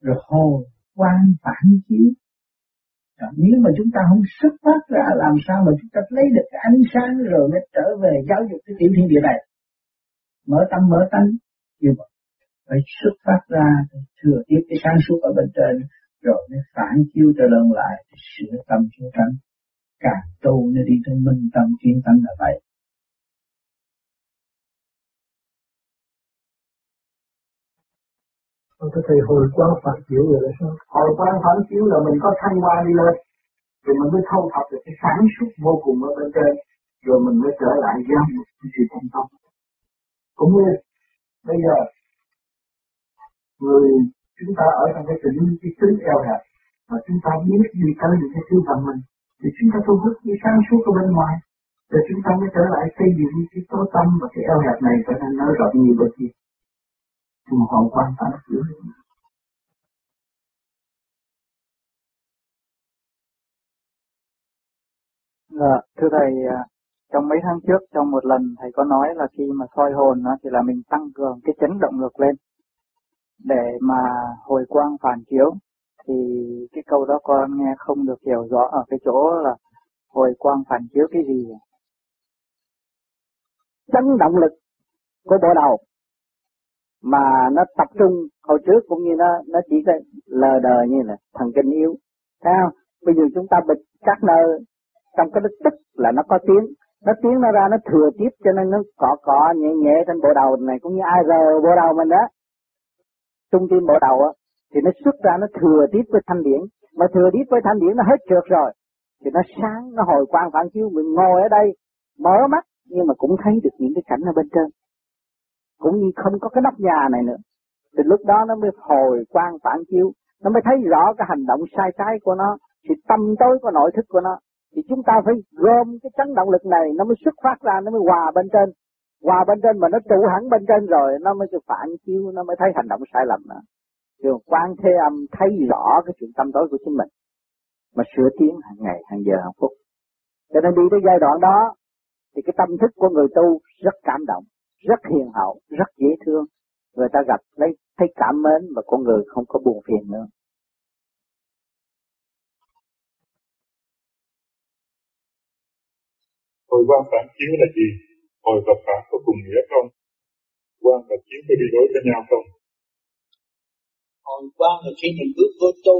rồi hồi quan phản chiếu. Rồi nếu mà chúng ta không xuất phát ra, làm sao mà chúng ta lấy được cái ánh sáng rồi mới trở về giáo dục cái tiểu thiên địa này? Mở tâm, mở tánh. Như vậy, phải xuất phát ra thừa tiếp cái sáng suốt ở bên trên, rồi mới phản chiếu trở lần lại sửa tâm, sửa tánh. Càng tu nó đi tới minh tâm, kiến tánh là vậy. Tôi thầy hồi quang phản chiếu rồi là sao? Hồi quang phản chiếu là mình có thanh qua đi lên, thì mình mới thâu thập được cái sáng suốt vô cùng ở bên trên, Rồi mình mới trở lại giam cái sự thanh tâm Cũng như bây giờ, Người chúng ta ở trong cái tỉnh cái tính eo hẹp, Mà chúng ta biết đi tới những cái thứ bằng mình, Thì chúng ta thu hút cái sáng suốt ở bên ngoài, Rồi chúng ta mới trở lại xây dựng cái tối tâm và cái eo hẹp này trở nên nó rộng nhiều bên kia phù hộ quan tâm chữa Dạ, thưa thầy, à, trong mấy tháng trước, trong một lần thầy có nói là khi mà soi hồn đó, thì là mình tăng cường cái chấn động lực lên để mà hồi quang phản chiếu. Thì cái câu đó con nghe không được hiểu rõ ở cái chỗ là hồi quang phản chiếu cái gì. Chấn động lực của bộ đầu mà nó tập trung, hồi trước cũng như nó nó chỉ có lờ đờ như là thần kinh yếu. Thấy không? Bây giờ chúng ta bịt các nơi, trong cái tức là nó có tiếng. Nó tiếng nó ra, nó thừa tiếp, cho nên nó cọ cọ, nhẹ nhẹ trên bộ đầu này, cũng như ai rờ bộ đầu mình đó. Trung tim bộ đầu á, thì nó xuất ra, nó thừa tiếp với thanh điển. Mà thừa tiếp với thanh điển nó hết trượt rồi, thì nó sáng, nó hồi quang phản chiếu, mình ngồi ở đây, mở mắt, nhưng mà cũng thấy được những cái cảnh ở bên trên cũng như không có cái nóc nhà này nữa. Thì lúc đó nó mới hồi quang phản chiếu. Nó mới thấy rõ cái hành động sai trái của nó thì tâm tối của nội thức của nó. Thì chúng ta phải gom cái chấn động lực này, nó mới xuất phát ra, nó mới hòa bên trên. Hòa bên trên mà nó trụ hẳn bên trên rồi, nó mới phản chiếu, nó mới thấy hành động sai lầm nữa. Trường quan thế âm thấy rõ cái chuyện tâm tối của chính mình, mà sửa tiến hàng ngày, hàng giờ, hàng phút. Cho nên đi tới giai đoạn đó, thì cái tâm thức của người tu rất cảm động rất hiền hậu, rất dễ thương. Người ta gặp lấy thấy cảm mến và con người không có buồn phiền nữa. Hồi quan phản chiếu là gì? Hồi và phản có cùng nghĩa không? Quan và chiếu có đi đối với nhau không? Hồi quan là khi mình bước vô tu,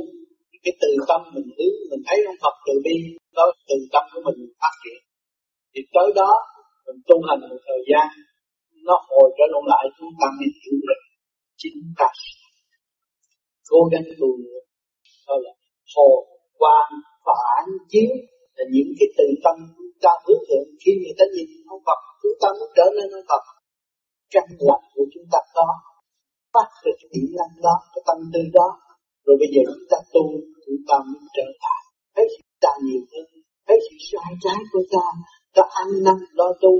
cái từ tâm mình hướng, mình thấy ông Phật từ bi, đó từ tâm của mình phát triển. Thì tới đó, mình tu hành một thời gian, nó hồi trở lại, chúng ta mới hiểu được chính ta cố gắng tu, đó là hồ quan phản chiếu là những cái từ tâm chúng ta hướng thượng. Khi người ta nhìn ông Phật, chúng ta muốn trở nên ông Phật, căn lành của chúng ta đó phát được cái điểm năng đó, cái tâm tư đó. Rồi bây giờ chúng ta tu, chúng ta mới trở lại. Thấy sự ta nhiều hơn, thấy sự sai trái của ta ta ăn năn lo tu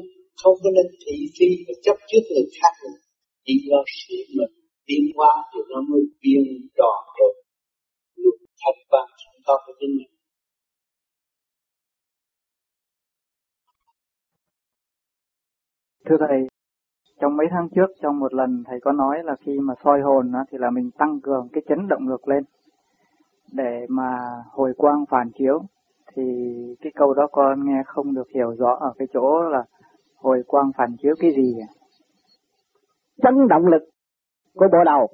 không có nên thị phi và chấp trước người khác nữa. Chỉ lo sự mình tiến qua thì nó mới biên tròn được luôn thành văn sẵn có của chính mình Thưa Thầy, trong mấy tháng trước, trong một lần Thầy có nói là khi mà soi hồn đó, thì là mình tăng cường cái chấn động lực lên. Để mà hồi quang phản chiếu. Thì cái câu đó con nghe không được hiểu rõ ở cái chỗ là hồi quang phản chiếu cái gì? Chấn động lực của bộ đầu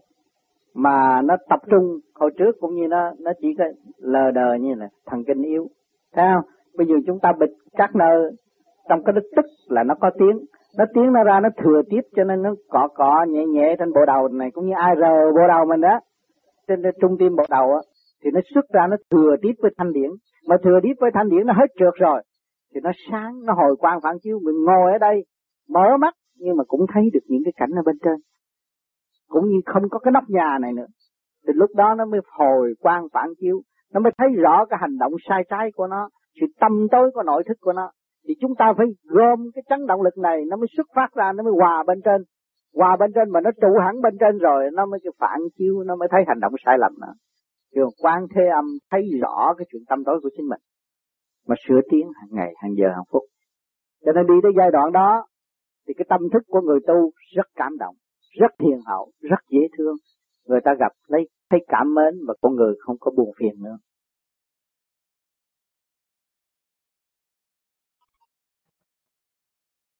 mà nó tập trung hồi trước cũng như nó nó chỉ có lờ đờ như là thần kinh yếu. Thấy không? Bây giờ chúng ta bịt các nơi, trong cái đức tức là nó có tiếng. Nó tiếng nó ra, nó thừa tiếp cho nên nó cọ cọ, nhẹ nhẹ trên bộ đầu này, cũng như ai rờ bộ đầu mình đó. Trên trung tim bộ đầu á, thì nó xuất ra, nó thừa tiếp với thanh điển. Mà thừa tiếp với thanh điển nó hết trượt rồi thì nó sáng, nó hồi quang phản chiếu. Mình ngồi ở đây, mở mắt, nhưng mà cũng thấy được những cái cảnh ở bên trên. Cũng như không có cái nóc nhà này nữa. Thì lúc đó nó mới hồi quang phản chiếu. Nó mới thấy rõ cái hành động sai trái của nó, sự tâm tối của nội thức của nó. Thì chúng ta phải gom cái chấn động lực này, nó mới xuất phát ra, nó mới hòa bên trên. Hòa bên trên mà nó trụ hẳn bên trên rồi, nó mới phản chiếu, nó mới thấy hành động sai lầm nữa. Trường quan thế âm thấy rõ cái chuyện tâm tối của chính mình sửa tiến hàng ngày, hàng giờ, hàng phút. Cho nên đi tới giai đoạn đó thì cái tâm thức của người tu rất cảm động, rất hiền hậu, rất dễ thương. Người người ta gặp lấy thấy cảm mến và con người không có buồn phiền nữa